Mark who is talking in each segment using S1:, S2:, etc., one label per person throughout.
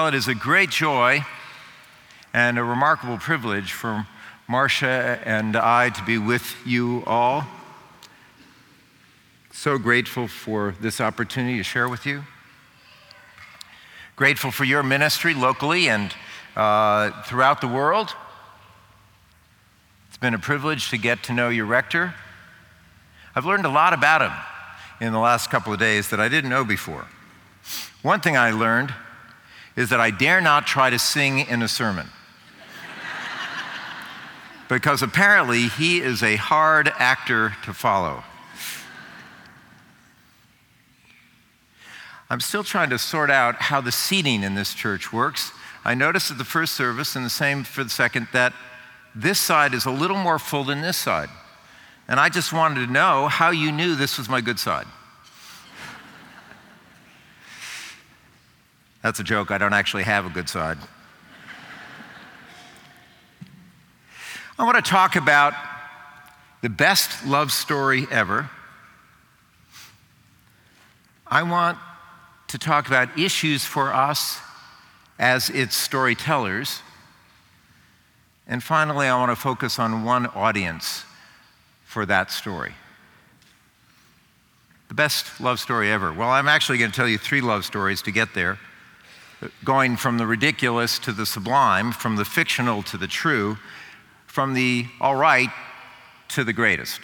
S1: Well, it is a great joy and a remarkable privilege for Marcia and I to be with you all. So grateful for this opportunity to share with you. Grateful for your ministry locally and uh, throughout the world. It's been a privilege to get to know your rector. I've learned a lot about him in the last couple of days that I didn't know before. One thing I learned is that I dare not try to sing in a sermon. because apparently he is a hard actor to follow. I'm still trying to sort out how the seating in this church works. I noticed at the first service, and the same for the second, that this side is a little more full than this side. And I just wanted to know how you knew this was my good side. That's a joke. I don't actually have a good side. I want to talk about the best love story ever. I want to talk about issues for us as its storytellers. And finally, I want to focus on one audience for that story. The best love story ever. Well, I'm actually going to tell you three love stories to get there going from the ridiculous to the sublime, from the fictional to the true, from the all right to the greatest.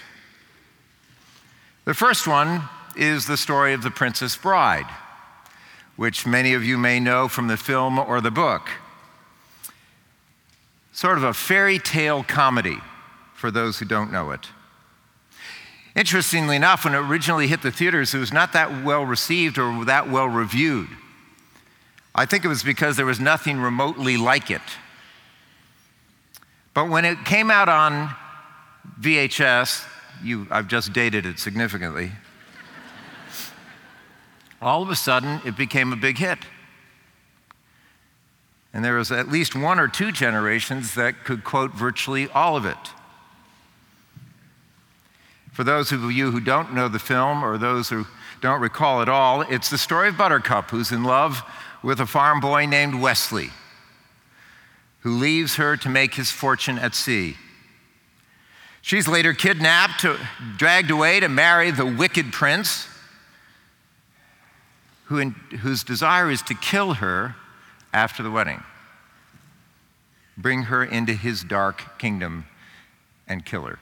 S1: The first one is the story of the Princess Bride, which many of you may know from the film or the book. Sort of a fairy tale comedy for those who don't know it. Interestingly enough, when it originally hit the theaters, it was not that well received or that well reviewed. I think it was because there was nothing remotely like it. But when it came out on VHS, you, I've just dated it significantly, all of a sudden it became a big hit. And there was at least one or two generations that could quote virtually all of it. For those of you who don't know the film or those who don't recall it all, it's the story of Buttercup, who's in love with a farm boy named Wesley, who leaves her to make his fortune at sea. She's later kidnapped, to, dragged away to marry the wicked prince, who in, whose desire is to kill her after the wedding, bring her into his dark kingdom, and kill her.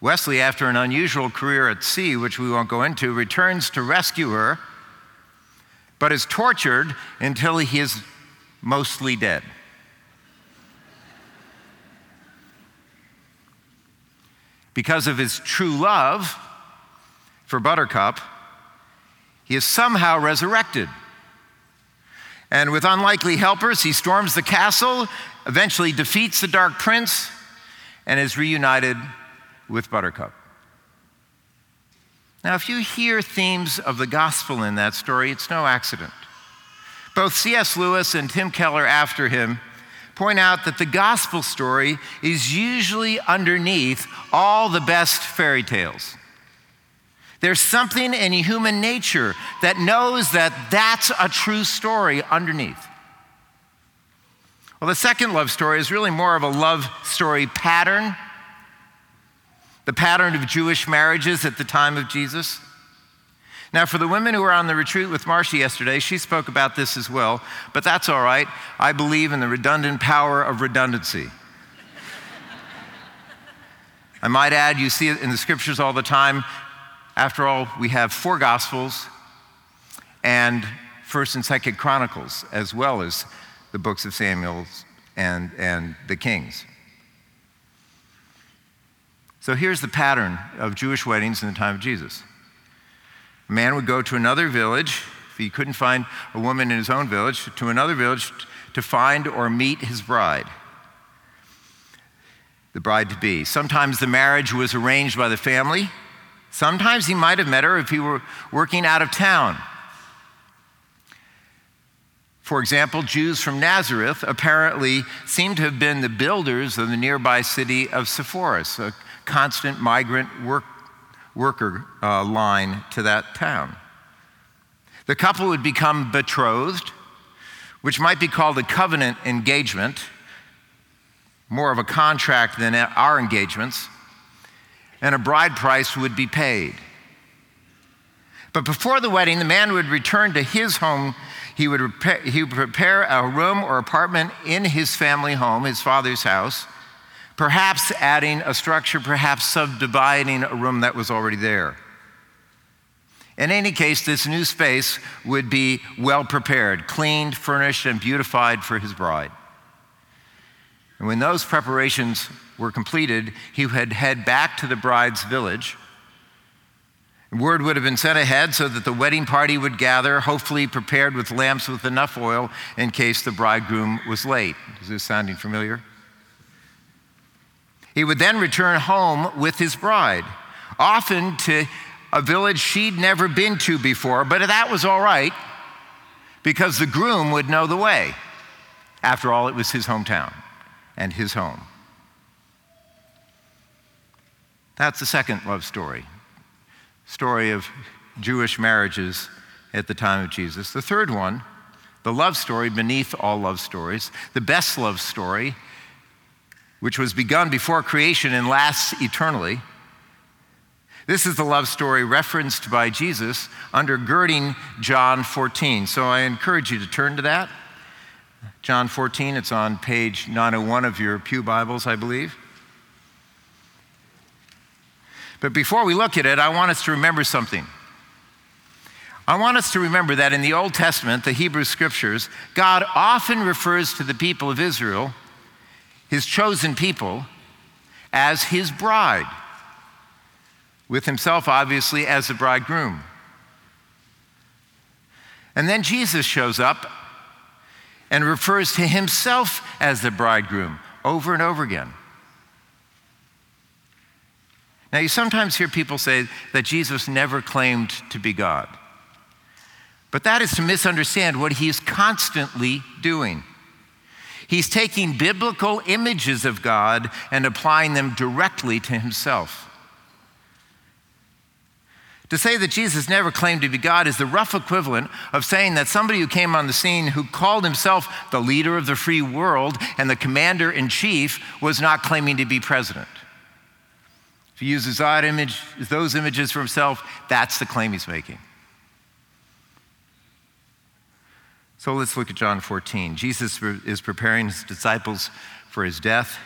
S1: Wesley, after an unusual career at sea, which we won't go into, returns to rescue her but is tortured until he is mostly dead. Because of his true love for Buttercup, he is somehow resurrected. And with unlikely helpers, he storms the castle, eventually defeats the Dark Prince, and is reunited with Buttercup. Now, if you hear themes of the gospel in that story, it's no accident. Both C.S. Lewis and Tim Keller after him point out that the gospel story is usually underneath all the best fairy tales. There's something in human nature that knows that that's a true story underneath. Well, the second love story is really more of a love story pattern the pattern of Jewish marriages at the time of Jesus. Now, for the women who were on the retreat with Marcia yesterday, she spoke about this as well, but that's all right. I believe in the redundant power of redundancy. I might add, you see it in the scriptures all the time. After all, we have four gospels and first and second chronicles, as well as the books of Samuel and, and the kings. So here's the pattern of Jewish weddings in the time of Jesus. A man would go to another village, if he couldn't find a woman in his own village, to another village to find or meet his bride, the bride to be. Sometimes the marriage was arranged by the family. Sometimes he might have met her if he were working out of town. For example, Jews from Nazareth apparently seem to have been the builders of the nearby city of Sepphoris, constant migrant work, worker uh, line to that town. The couple would become betrothed, which might be called a covenant engagement, more of a contract than our engagements, and a bride price would be paid. But before the wedding, the man would return to his home. He would, he would prepare a room or apartment in his family home, his father's house, perhaps adding a structure, perhaps subdividing a room that was already there. In any case, this new space would be well prepared, cleaned, furnished, and beautified for his bride. And when those preparations were completed, he would head back to the bride's village. Word would have been sent ahead so that the wedding party would gather, hopefully prepared with lamps with enough oil in case the bridegroom was late. Is this sounding familiar? He would then return home with his bride, often to a village she'd never been to before, but that was all right because the groom would know the way. After all, it was his hometown and his home. That's the second love story story of Jewish marriages at the time of Jesus. The third one, the love story beneath all love stories, the best love story, which was begun before creation and lasts eternally. This is the love story referenced by Jesus undergirding John 14. So I encourage you to turn to that. John 14, it's on page 901 of your Pew Bibles, I believe. But before we look at it, I want us to remember something. I want us to remember that in the Old Testament, the Hebrew scriptures, God often refers to the people of Israel, his chosen people, as his bride, with himself obviously as the bridegroom. And then Jesus shows up and refers to himself as the bridegroom over and over again. Now, you sometimes hear people say that Jesus never claimed to be God. But that is to misunderstand what he is constantly doing. He's taking biblical images of God and applying them directly to himself. To say that Jesus never claimed to be God is the rough equivalent of saying that somebody who came on the scene who called himself the leader of the free world and the commander in chief was not claiming to be president. If he uses that image, those images for himself, that's the claim he's making. So let's look at John 14. Jesus is preparing his disciples for his death.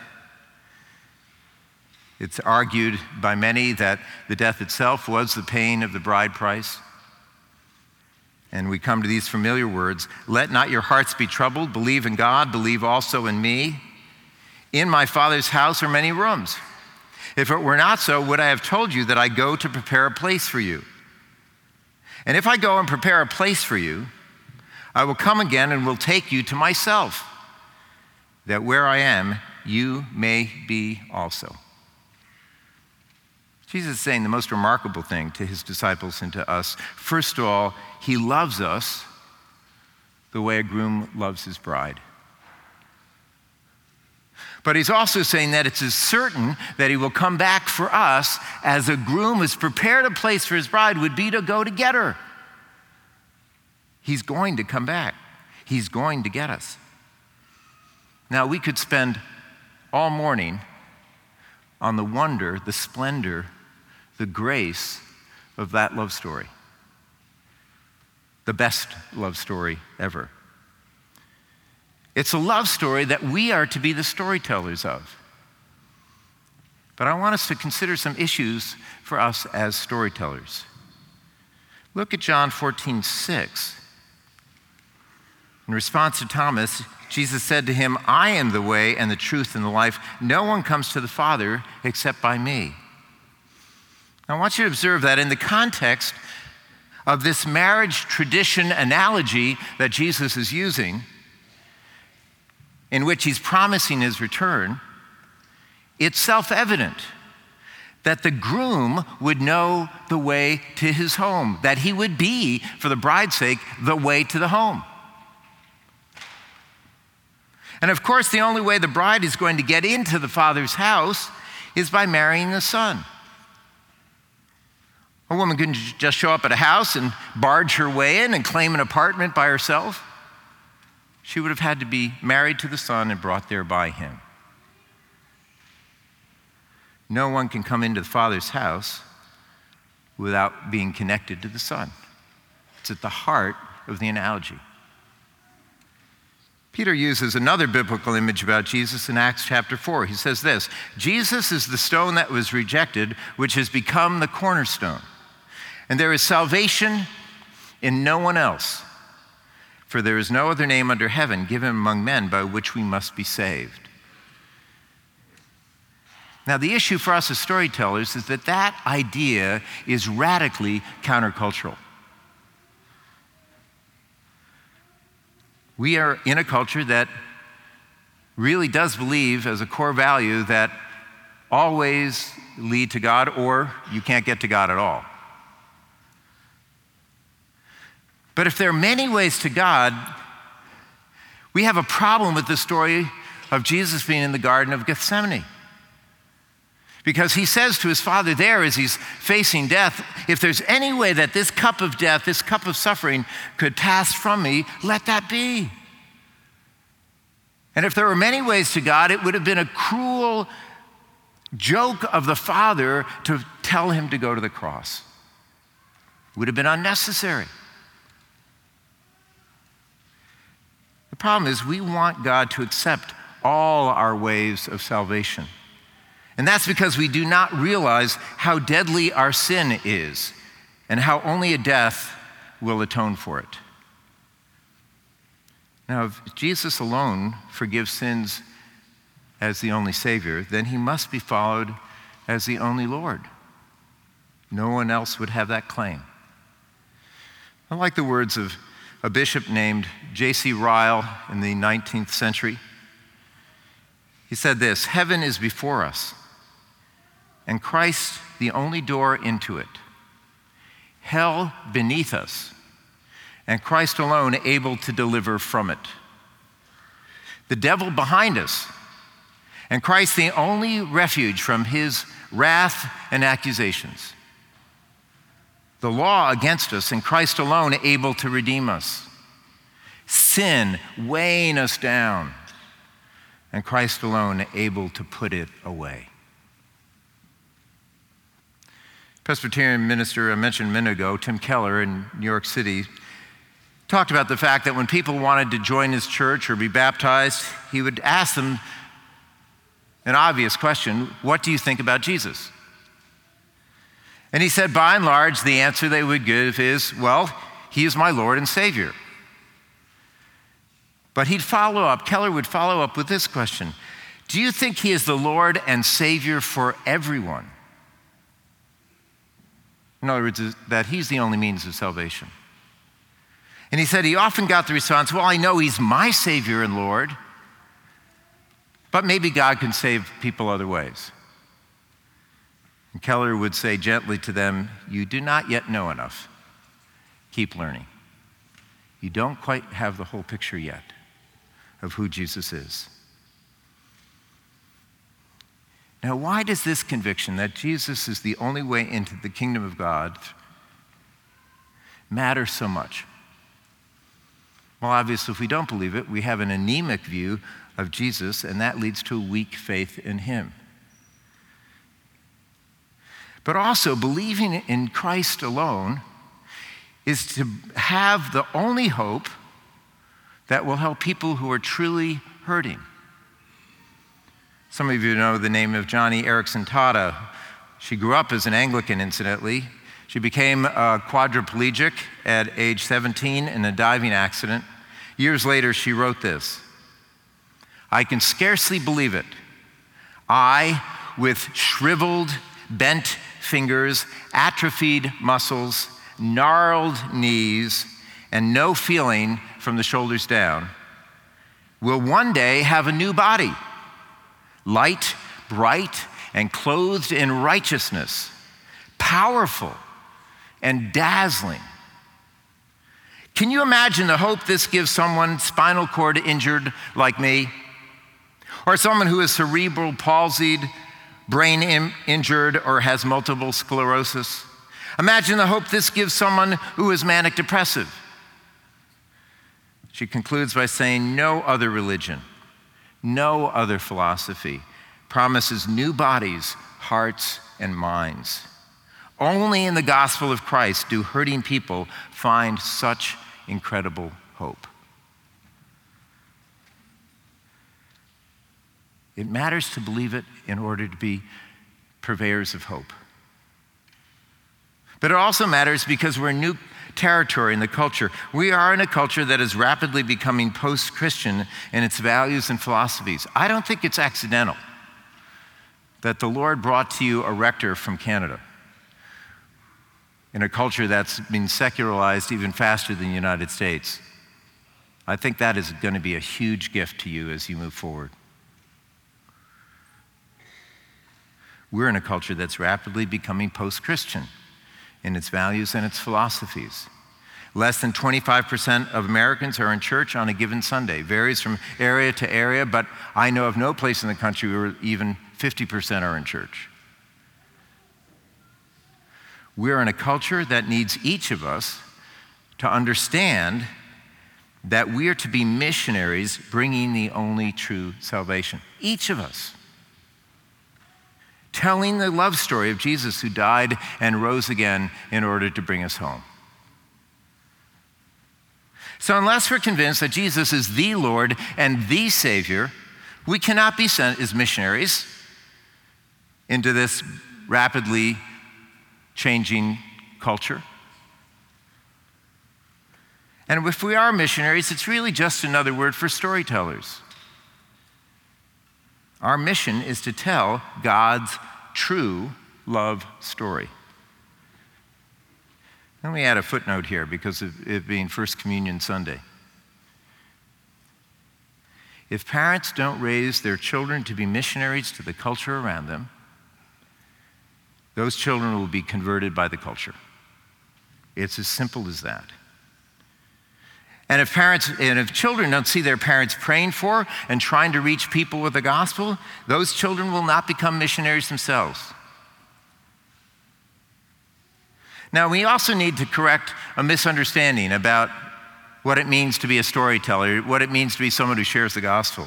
S1: It's argued by many that the death itself was the paying of the bride price. And we come to these familiar words Let not your hearts be troubled. Believe in God, believe also in me. In my Father's house are many rooms. If it were not so, would I have told you that I go to prepare a place for you? And if I go and prepare a place for you, I will come again and will take you to myself, that where I am, you may be also. Jesus is saying the most remarkable thing to his disciples and to us. First of all, he loves us the way a groom loves his bride. But he's also saying that it's as certain that he will come back for us as a groom has prepared a place for his bride would be to go to get her. He's going to come back, he's going to get us. Now, we could spend all morning on the wonder, the splendor, the grace of that love story. The best love story ever. It's a love story that we are to be the storytellers of. But I want us to consider some issues for us as storytellers. Look at John 14, 6. In response to Thomas, Jesus said to him, I am the way and the truth and the life. No one comes to the Father except by me. Now, I want you to observe that in the context of this marriage tradition analogy that Jesus is using, in which he's promising his return, it's self evident that the groom would know the way to his home, that he would be, for the bride's sake, the way to the home. And of course, the only way the bride is going to get into the father's house is by marrying the son. A woman couldn't just show up at a house and barge her way in and claim an apartment by herself. She would have had to be married to the Son and brought there by him. No one can come into the Father's house without being connected to the Son. It's at the heart of the analogy. Peter uses another biblical image about Jesus in Acts chapter 4. He says this Jesus is the stone that was rejected, which has become the cornerstone. And there is salvation in no one else, for there is no other name under heaven given among men by which we must be saved. Now, the issue for us as storytellers is that that idea is radically countercultural. We are in a culture that really does believe as a core value that always lead to God or you can't get to God at all. But if there are many ways to God, we have a problem with the story of Jesus being in the Garden of Gethsemane. Because he says to his father there as he's facing death, if there's any way that this cup of death, this cup of suffering could pass from me, let that be. And if there were many ways to God, it would have been a cruel joke of the father to tell him to go to the cross. It would have been unnecessary. The problem is, we want God to accept all our ways of salvation. And that's because we do not realize how deadly our sin is and how only a death will atone for it. Now, if Jesus alone forgives sins as the only Savior, then he must be followed as the only Lord. No one else would have that claim. I like the words of a bishop named J.C. Ryle in the 19th century. He said this Heaven is before us, and Christ the only door into it. Hell beneath us, and Christ alone able to deliver from it. The devil behind us, and Christ the only refuge from his wrath and accusations the law against us, and Christ alone able to redeem us. Sin weighing us down, and Christ alone able to put it away. Presbyterian minister I mentioned a minute ago, Tim Keller in New York City, talked about the fact that when people wanted to join his church or be baptized, he would ask them an obvious question What do you think about Jesus? And he said, by and large, the answer they would give is, well, he is my Lord and Savior. But he'd follow up, Keller would follow up with this question Do you think he is the Lord and Savior for everyone? In other words, that he's the only means of salvation. And he said he often got the response, Well, I know he's my Savior and Lord, but maybe God can save people other ways. And Keller would say gently to them, You do not yet know enough. Keep learning. You don't quite have the whole picture yet of who Jesus is. Now, why does this conviction that Jesus is the only way into the kingdom of God matter so much? Well, obviously, if we don't believe it, we have an anemic view of Jesus, and that leads to a weak faith in him but also believing in Christ alone is to have the only hope that will help people who are truly hurting. Some of you know the name of Joni Eareckson Tada. She grew up as an Anglican, incidentally. She became a quadriplegic at age 17 in a diving accident. Years later, she wrote this I can scarcely believe it. I, with shriveled, bent fingers, atrophied muscles, gnarled knees, and no feeling from the shoulders down, will one day have a new body, light, bright, and clothed in righteousness, powerful and dazzling. Can you imagine the hope this gives someone spinal cord injured like me? Or someone who is cerebral palsied brain Im- injured or has multiple sclerosis. Imagine the hope this gives someone who is manic depressive. She concludes by saying, No other religion, no other philosophy promises new bodies, hearts, and minds. Only in the gospel of Christ do hurting people find such incredible hope. It matters to believe it in order to be purveyors of hope. But it also matters because we're new territory in the culture. We are in a culture that is rapidly becoming post Christian in its values and philosophies. I don't think it's accidental that the Lord brought to you a rector from Canada in a culture that's been secularized even faster than the United States. I think that is going to be a huge gift to you as you move forward. We're in a culture that's rapidly becoming post Christian in its values and its philosophies. Less than 25% of Americans are in church on a given Sunday. Varies from area to area, but I know of no place in the country where even 50% are in church. We're in a culture that needs each of us to understand that we are to be missionaries bringing the only true salvation. Each of us. Telling the love story of Jesus who died and rose again in order to bring us home. So, unless we're convinced that Jesus is the Lord and the Savior, we cannot be sent as missionaries into this rapidly changing culture. And if we are missionaries, it's really just another word for storytellers. Our mission is to tell God's true love story. Let me add a footnote here because of it being First Communion Sunday. If parents don't raise their children to be missionaries to the culture around them, those children will be converted by the culture. It's as simple as that. And if parents and if children don't see their parents praying for and trying to reach people with the gospel, those children will not become missionaries themselves. Now, we also need to correct a misunderstanding about what it means to be a storyteller, what it means to be someone who shares the gospel.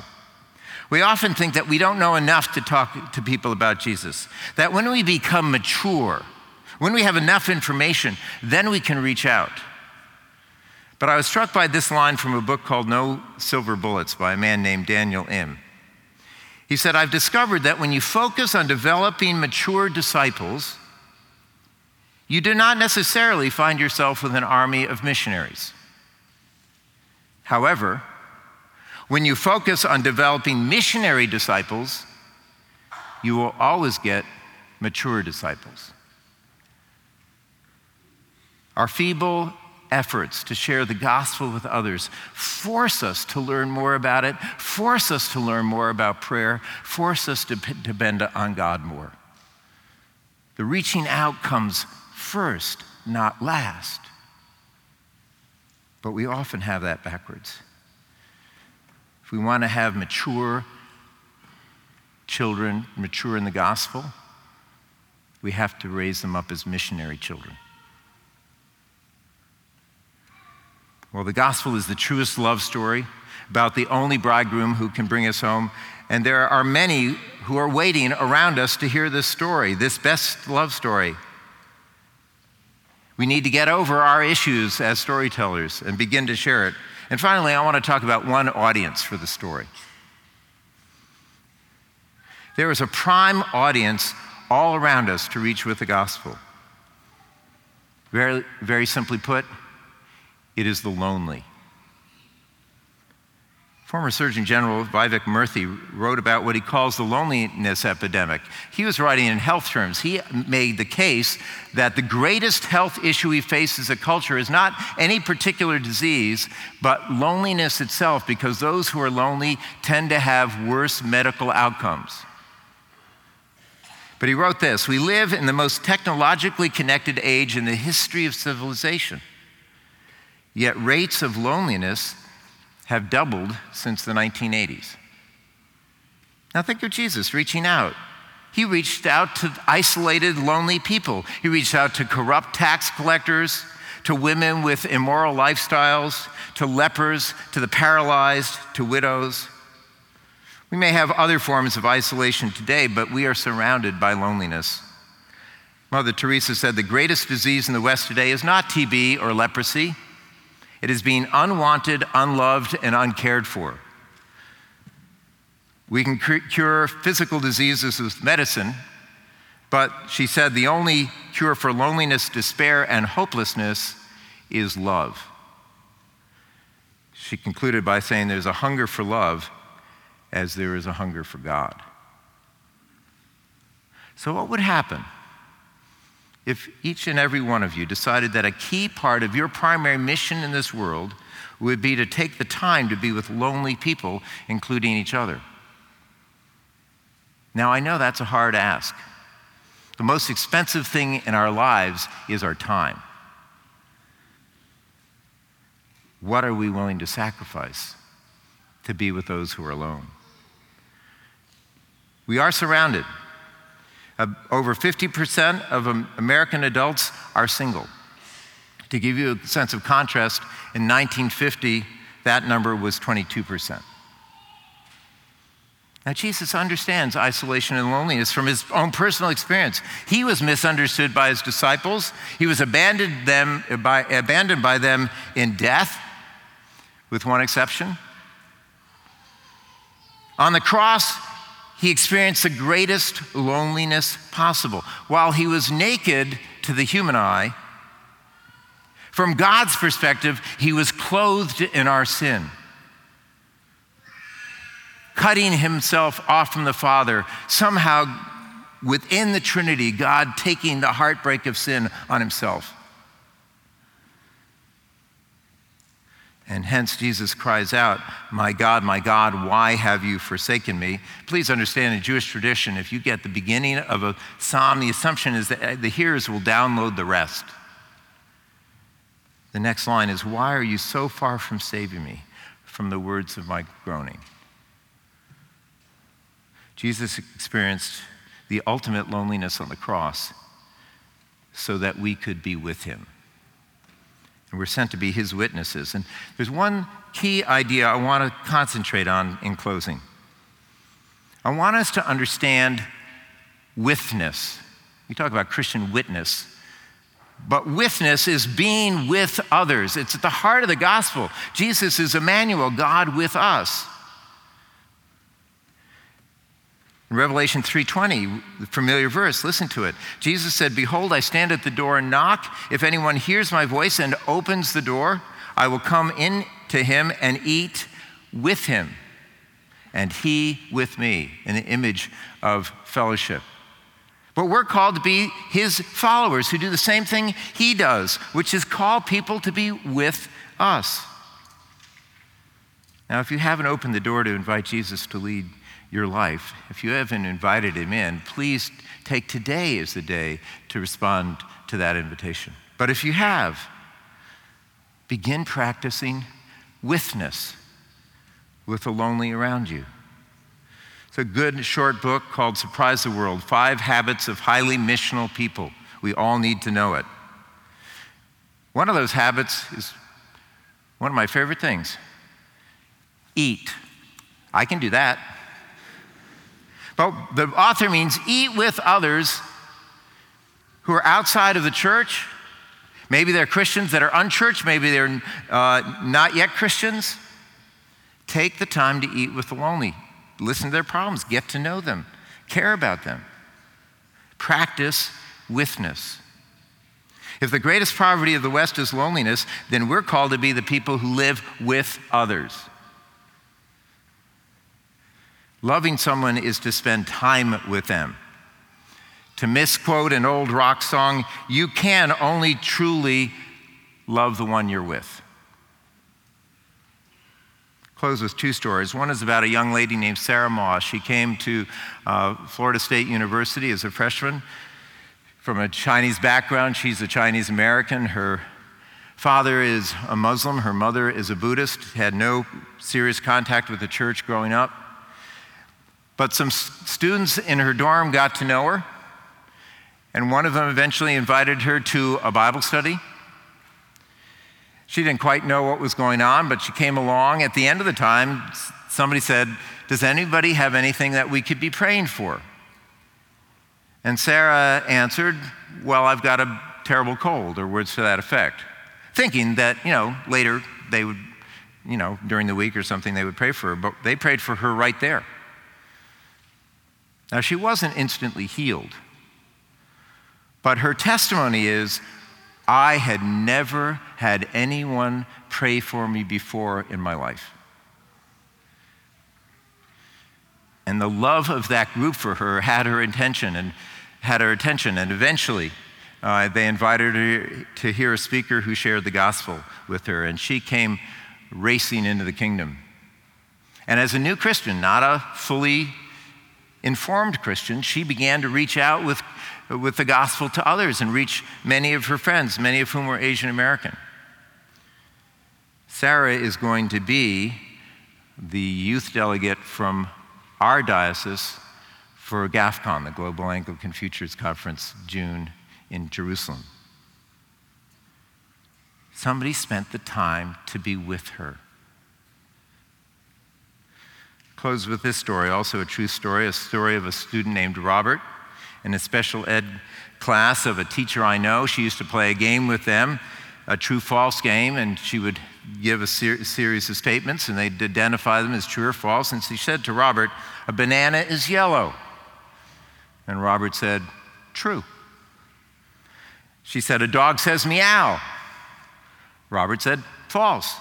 S1: We often think that we don't know enough to talk to people about Jesus. That when we become mature, when we have enough information, then we can reach out. But I was struck by this line from a book called No Silver Bullets by a man named Daniel Im. He said, I've discovered that when you focus on developing mature disciples, you do not necessarily find yourself with an army of missionaries. However, when you focus on developing missionary disciples, you will always get mature disciples. Our feeble efforts to share the gospel with others force us to learn more about it, force us to learn more about prayer, force us to depend on God more. The reaching out comes first, not last. But we often have that backwards If we want to have mature children, mature in the gospel, we have to raise them up as missionary children. Well, the gospel is the truest love story about the only bridegroom who can bring us home. And there are many who are waiting around us to hear this story, this best love story. We need to get over our issues as storytellers and begin to share it and finally, I want to talk about one audience for the story. There is a prime audience all around us to reach with the gospel. Very, very simply put, it is the lonely. Former Surgeon General Vivek Murthy wrote about what he calls the loneliness epidemic. He was writing in health terms. He made the case that the greatest health issue we face as a culture is not any particular disease, but loneliness itself, because those who are lonely tend to have worse medical outcomes. But he wrote this We live in the most technologically connected age in the history of civilization. Yet rates of loneliness have doubled since the 1980s. Now think of Jesus reaching out He reached out to isolated, lonely people. He reached out to corrupt tax collectors, to women with immoral lifestyles, to lepers, to the paralyzed, to widows. We may have other forms of isolation today, but we are surrounded by loneliness. Mother Teresa said the greatest disease in the West today is not TB or leprosy, it is being unwanted, unloved, and uncared for. We can cure physical diseases with medicine, but she said the only cure for loneliness, despair, and hopelessness is love. She concluded by saying there's a hunger for love as there is a hunger for God. So, what would happen if each and every one of you decided that a key part of your primary mission in this world would be to take the time to be with lonely people, including each other? Now, I know that's a hard ask. The most expensive thing in our lives is our time. What are we willing to sacrifice to be with those who are alone? We are surrounded. Over 50% of American adults are single. To give you a sense of contrast, in 1950, that number was 22%. Now, Jesus understands isolation and loneliness from his own personal experience. He was misunderstood by his disciples, he was abandoned, them by, abandoned by them in death, with one exception. On the cross, he experienced the greatest loneliness possible. While he was naked to the human eye, from God's perspective, he was clothed in our sin cutting himself off from the Father, somehow within the Trinity, God taking the heartbreak of sin on himself. And hence Jesus cries out, My God, my God, why have you forsaken me? Please understand in Jewish tradition, if you get the beginning of a psalm, the assumption is that uh, the hearers will download the rest. The next line is, Why are you so far from saving me from the words of my groaning? Jesus experienced the ultimate loneliness on the cross so that we could be with him. And we're sent to be his witnesses. And there's one key idea I want to concentrate on in closing. I want us to understand witness. We talk about Christian witness. But witness is being with others. It's at the heart of the gospel. Jesus is Emmanuel, God with us. In Revelation 3:20, the familiar verse, listen to it. Jesus said, "Behold, I stand at the door and knock. If anyone hears my voice and opens the door, I will come in to him and eat with him, and he with me." In the image of fellowship. But we're called to be his followers who do the same thing he does, which is call people to be with us. Now, if you haven't opened the door to invite Jesus to lead your life, if you haven't invited him in, please take today as the day to respond to that invitation. But if you have, begin practicing witness with the lonely around you. It's a good short book called Surprise the World Five Habits of Highly Missional People. We all need to know it. One of those habits is one of my favorite things eat. I can do that. But the author means eat with others who are outside of the church. Maybe they're Christians that are unchurched, maybe they're uh, not yet Christians. Take the time to eat with the lonely. Listen to their problems, get to know them, care about them. Practice witness. If the greatest poverty of the West is loneliness, then we're called to be the people who live with others. Loving someone is to spend time with them. To misquote an old rock song, you can only truly love the one you're with. Close with two stories. One is about a young lady named Sarah Moss. She came to uh, Florida State University as a freshman from a Chinese background. She's a Chinese American. Her father is a Muslim, her mother is a Buddhist, had no serious contact with the church growing up. But some students in her dorm got to know her, and one of them eventually invited her to a Bible study. She didn't quite know what was going on, but she came along. At the end of the time, somebody said, Does anybody have anything that we could be praying for? And Sarah answered, Well, I've got a terrible cold, or words to that effect, thinking that, you know, later they would, you know, during the week or something, they would pray for her. But they prayed for her right there. Now, she wasn't instantly healed, but her testimony is I had never had anyone pray for me before in my life. And the love of that group for her had her attention and had her attention. And eventually, uh, they invited her to hear a speaker who shared the gospel with her, and she came racing into the kingdom. And as a new Christian, not a fully informed Christian, she began to reach out with, with the gospel to others and reach many of her friends, many of whom were Asian American. Sarah is going to be the youth delegate from our diocese for GAFCON, the Global Anglican Futures Conference, June in Jerusalem. Somebody spent the time to be with her close with this story, also a true story, a story of a student named Robert in a special ed class of a teacher I know. She used to play a game with them, a true false game, and she would give a ser- series of statements and they'd identify them as true or false. And she said to Robert, A banana is yellow. And Robert said, True. She said, A dog says meow. Robert said, False.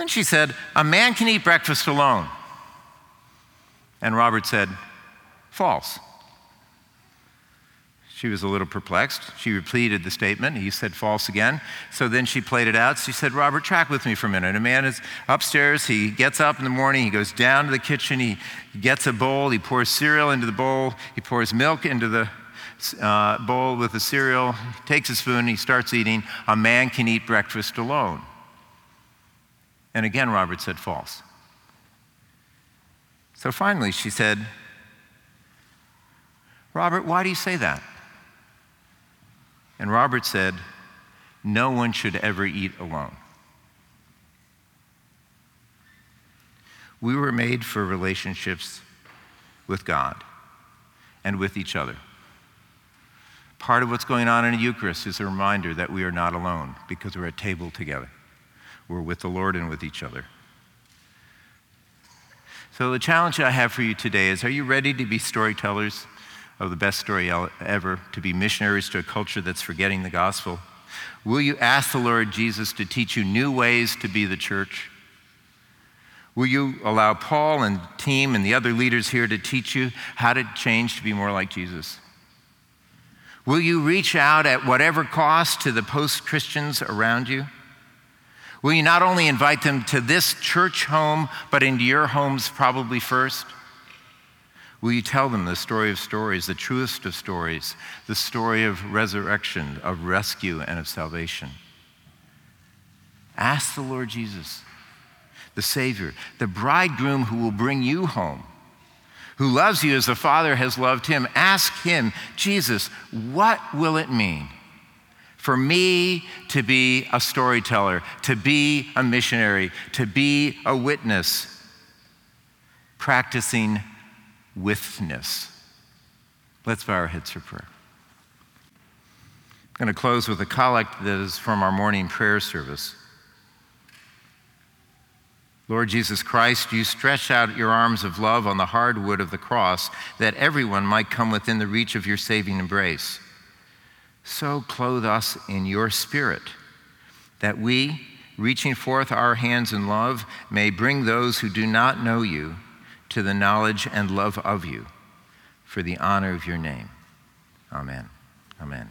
S1: Then she said, A man can eat breakfast alone. And Robert said, False. She was a little perplexed. She repeated the statement. He said false again. So then she played it out. She said, Robert, track with me for a minute. A man is upstairs. He gets up in the morning. He goes down to the kitchen. He gets a bowl. He pours cereal into the bowl. He pours milk into the uh, bowl with the cereal. He takes a spoon. He starts eating. A man can eat breakfast alone. And again, Robert said false. So finally, she said, Robert, why do you say that? And Robert said, No one should ever eat alone. We were made for relationships with God and with each other. Part of what's going on in the Eucharist is a reminder that we are not alone because we're at table together we're with the Lord and with each other. So, the challenge I have for you today is are you ready to be storytellers of the best story ever, to be missionaries to a culture that's forgetting the gospel? Will you ask the Lord Jesus to teach you new ways to be the church? Will you allow Paul and team and the other leaders here to teach you how to change to be more like Jesus? Will you reach out at whatever cost to the post Christians around you? Will you not only invite them to this church home, but into your homes probably first? Will you tell them the story of stories, the truest of stories, the story of resurrection, of rescue, and of salvation? Ask the Lord Jesus, the Savior, the bridegroom who will bring you home, who loves you as the Father has loved him. Ask him, Jesus, what will it mean? For me to be a storyteller, to be a missionary, to be a witness, practicing withness. Let's bow our heads for prayer. I'm going to close with a collect that is from our morning prayer service. Lord Jesus Christ, you stretch out your arms of love on the hard wood of the cross that everyone might come within the reach of your saving embrace so clothe us in your spirit, that we, reaching forth our hands in love, may bring those who do not know you to the knowledge and love of you for the honor of your name. Amen. Amen.